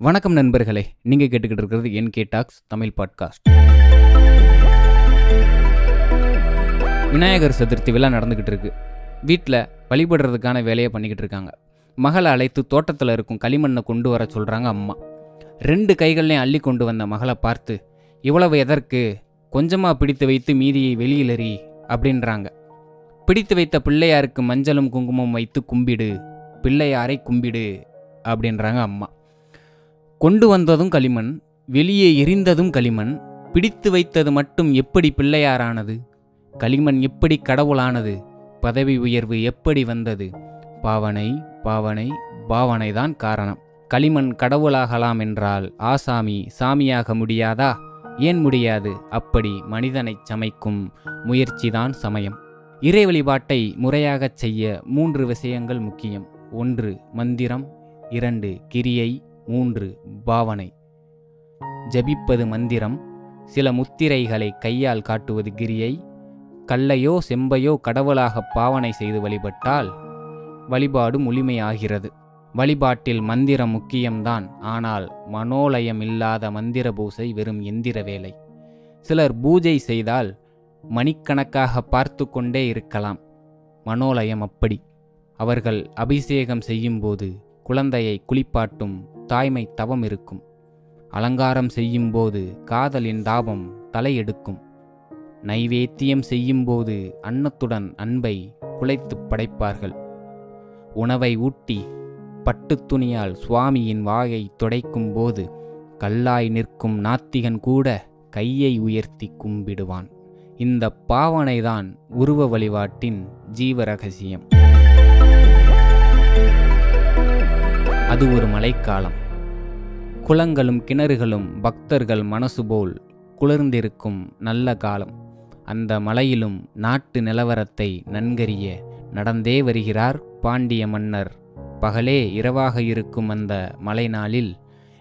வணக்கம் நண்பர்களே நீங்கள் கேட்டுக்கிட்டு இருக்கிறது N K talks Tamil podcast. Vinayagar Chaturthi விழா நடந்துக்கிட்டு இருக்கு. வீட்டில் வழிபடுறதுக்கான வேலையை பண்ணிக்கிட்டு இருக்காங்க. மகளை அழைத்து தோட்டத்தில் இருக்கும் களிமண்ணை கொண்டு வர சொல்கிறாங்க அம்மா. ரெண்டு கைகள்லையும் அள்ளி கொண்டு வந்த மகளை பார்த்து இவ்வளவு எதற்கு? கொஞ்சமாக பிடித்து வைத்து மீதியை வெளியில் எறி அப்படின்றாங்க. பிடித்து வைத்த பிள்ளையாருக்கு மஞ்சளும் குங்குமம் வைத்து கும்பிடு பிள்ளையாரை கும்பிடு அப்படின்றாங்க அம்மா. கொண்டு வந்ததும் களிமண் வெளியே எரிந்ததும் களிமண் பிடித்து வைத்தது மட்டும் எப்படி பிள்ளையாரானது? களிமண் எப்படி கடவுளானது? பதவி உயர்வு எப்படி வந்தது? பாவனை பாவனை பாவனைதான் காரணம். களிமண் கடவுளாகலாம் என்றால் ஆசாமி சாமியாக முடியாதா? ஏன் முடியாது? அப்படி மனிதனைச் சமைக்கும் முயற்சிதான் சமயம். இறை வழிபாட்டை முறையாகச் செய்ய மூன்று விஷயங்கள் முக்கியம். ஒன்று மந்திரம் இரண்டு கிரியை மூன்று பாவனை. ஜபிப்பது மந்திரம் சில முத்திரைகளை கையால் காட்டுவது கிரியை கல்லையோ செம்பையோ கடவுளாக பாவனை செய்து வழிபட்டால் வழிபாடு முழுமையாகிறது. வழிபாட்டில் மந்திரம் முக்கியம்தான் ஆனால் மனோலயம் இல்லாத மந்திர பூசை வெறும் எந்திர வேலை. சிலர் பூஜை செய்தால் மணிக்கணக்காக பார்த்து கொண்டே இருக்கலாம். மனோலயம் அப்படி. அவர்கள் அபிஷேகம் செய்யும்போது குழந்தையை குளிப்பாட்டும் தாய்மை தவம் இருக்கும். அலங்காரம் செய்யும்போது காதலின் தாபம் தலையெடுக்கும். நைவேத்தியம் செய்யும்போது அன்னத்துடன் அன்பை குலைத்து படைப்பார்கள். உணவை ஊட்டி பட்டுத் துணியால் சுவாமியின் வாயை துடைக்கும் போது கல்லாய் நிற்கும் நாத்திகன் கூட கையை உயர்த்தி கும்பிடுவான். இந்த பாவனைதான் உருவ வழிபாட்டின் ஜீவ ரகசியம் அது ஒரு மழைக்காலம். குளங்களும் கிணறுகளும் பக்தர்கள் மனசு போல் குளிர்ந்திருக்கும் நல்ல காலம். அந்த மலையிலும் நாட்டு நிலவரத்தை நன்கறிய நடந்தே வருகிறார் பாண்டிய மன்னர். பகலே இரவாக இருக்கும் அந்த மலை நாளில்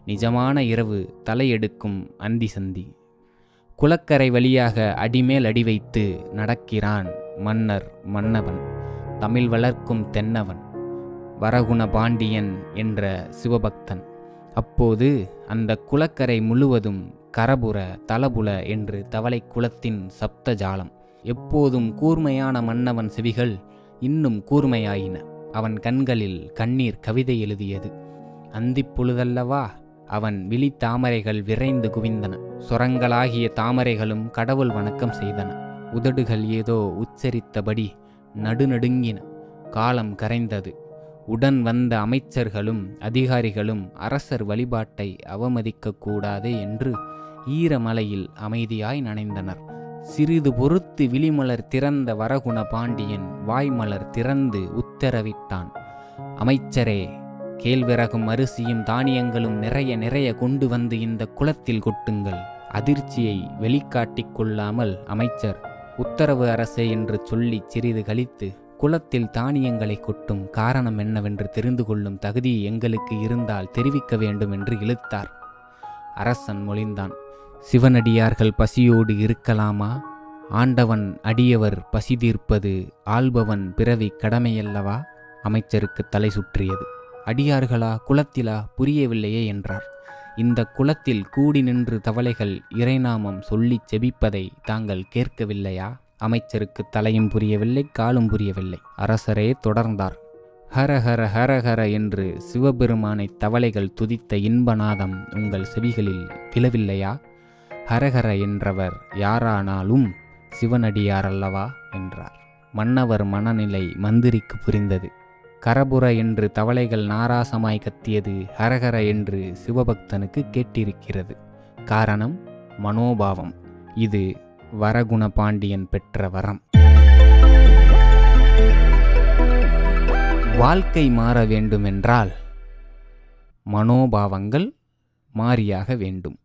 நிஜமான இரவு தலையெடுக்கும் அந்தி சந்தி. குளக்கரை வழியாக அடிமேல் அடி வைத்து நடக்கிறான் மன்னர் மன்னவன். தமிழ் வளர்க்கும் தென்னவன். வரகுண பாண்டியன் என்ற சிவபக்தன். அப்போது அந்த குளக்கரை முழுவதும் கரபுர தலபுல என்று தவளை குளத்தின் சப்த ஜாலம். எப்போதும் கூர்மையான மன்னவன் செவிகள் இன்னும் கூர்மையாயின. அவன் கண்களில் கண்ணீர் கவிதை எழுதியது. அந்திப் பொழுதல்லவா? அவன் விழி தாமரைகள் விரைந்து குவிந்தன. சுரங்களாகிய தாமரைகளும் கடவுள் வணக்கம் செய்தன. உதடுகள் ஏதோ உச்சரித்தபடி நடுநடுங்கின. காலம் கரைந்தது. உடன் வந்த அமைச்சர்களும் அதிகாரிகளும் அரசர் வழிபாட்டை அவமதிக்க கூடாதே என்று ஈரமலையில் அமைதியாய் நனைந்தனர். சிறிது பொறுத்து விழிமலர் திறந்த வரகுண பாண்டியன் வாய்மலர் திறந்து உத்தரவிட்டான். அமைச்சரே கேழ்விறகும் அரிசியும் தானியங்களும் நிறைய நிறைய கொண்டு வந்து இந்த குளத்தில் கொட்டுங்கள். அதிர்ச்சியை வெளிக்காட்டிக் கொள்ளாமல் அமைச்சர் உத்தரவு அரசே என்று சொல்லி சிறிது கழித்து குளத்தில் தானியங்களை கொட்டும் காரணம் என்னவென்று தெரிந்து கொள்ளும் தகுதி எங்களுக்கு இருந்தால் தெரிவிக்க வேண்டும் என்று இழுத்தார். அரசன் மொழிந்தான் சிவனடியார்கள் பசியோடு இருக்கலாமா? ஆண்டவன் அடியவர் பசி தீர்ப்பது ஆள்பவன் பிறவி கடமையல்லவா? அமைச்சருக்கு தலை சுற்றியது. அடியார்களா குளத்திலா? புரியவில்லையே என்றார். இந்த குளத்தில் கூடி நின்று தவளைகள் இறைநாமம் சொல்லிச் செபிப்பதை தாங்கள் கேட்கவில்லையா? அமைச்சருக்கு தலையும் புரியவில்லை காலும் புரியவில்லை. அரசரே தொடர்ந்தார். ஹர ஹர ஹர ஹர என்று சிவபெருமானை தவளைகள் துதித்த இன்பநாதம் உங்கள் செவிகளில் விழவில்லையா? ஹரஹர என்றவர் யாரானாலும் சிவனடியாரல்லவா என்றார். மன்னவர் மனநிலை மந்திரிக்கு புரிந்தது. கரபுர என்று தவளைகள் நாராசமாய் கத்தியது ஹரஹர என்று சிவபக்தனுக்கு கேட்டிருக்கிறது. காரணம் மனோபாவம். இது வரகுணபாண்டியன் பெற்ற வரம். வாழ்க்கை மாற வேண்டுமென்றால் மனோபாவங்கள் மாறியாக வேண்டும்.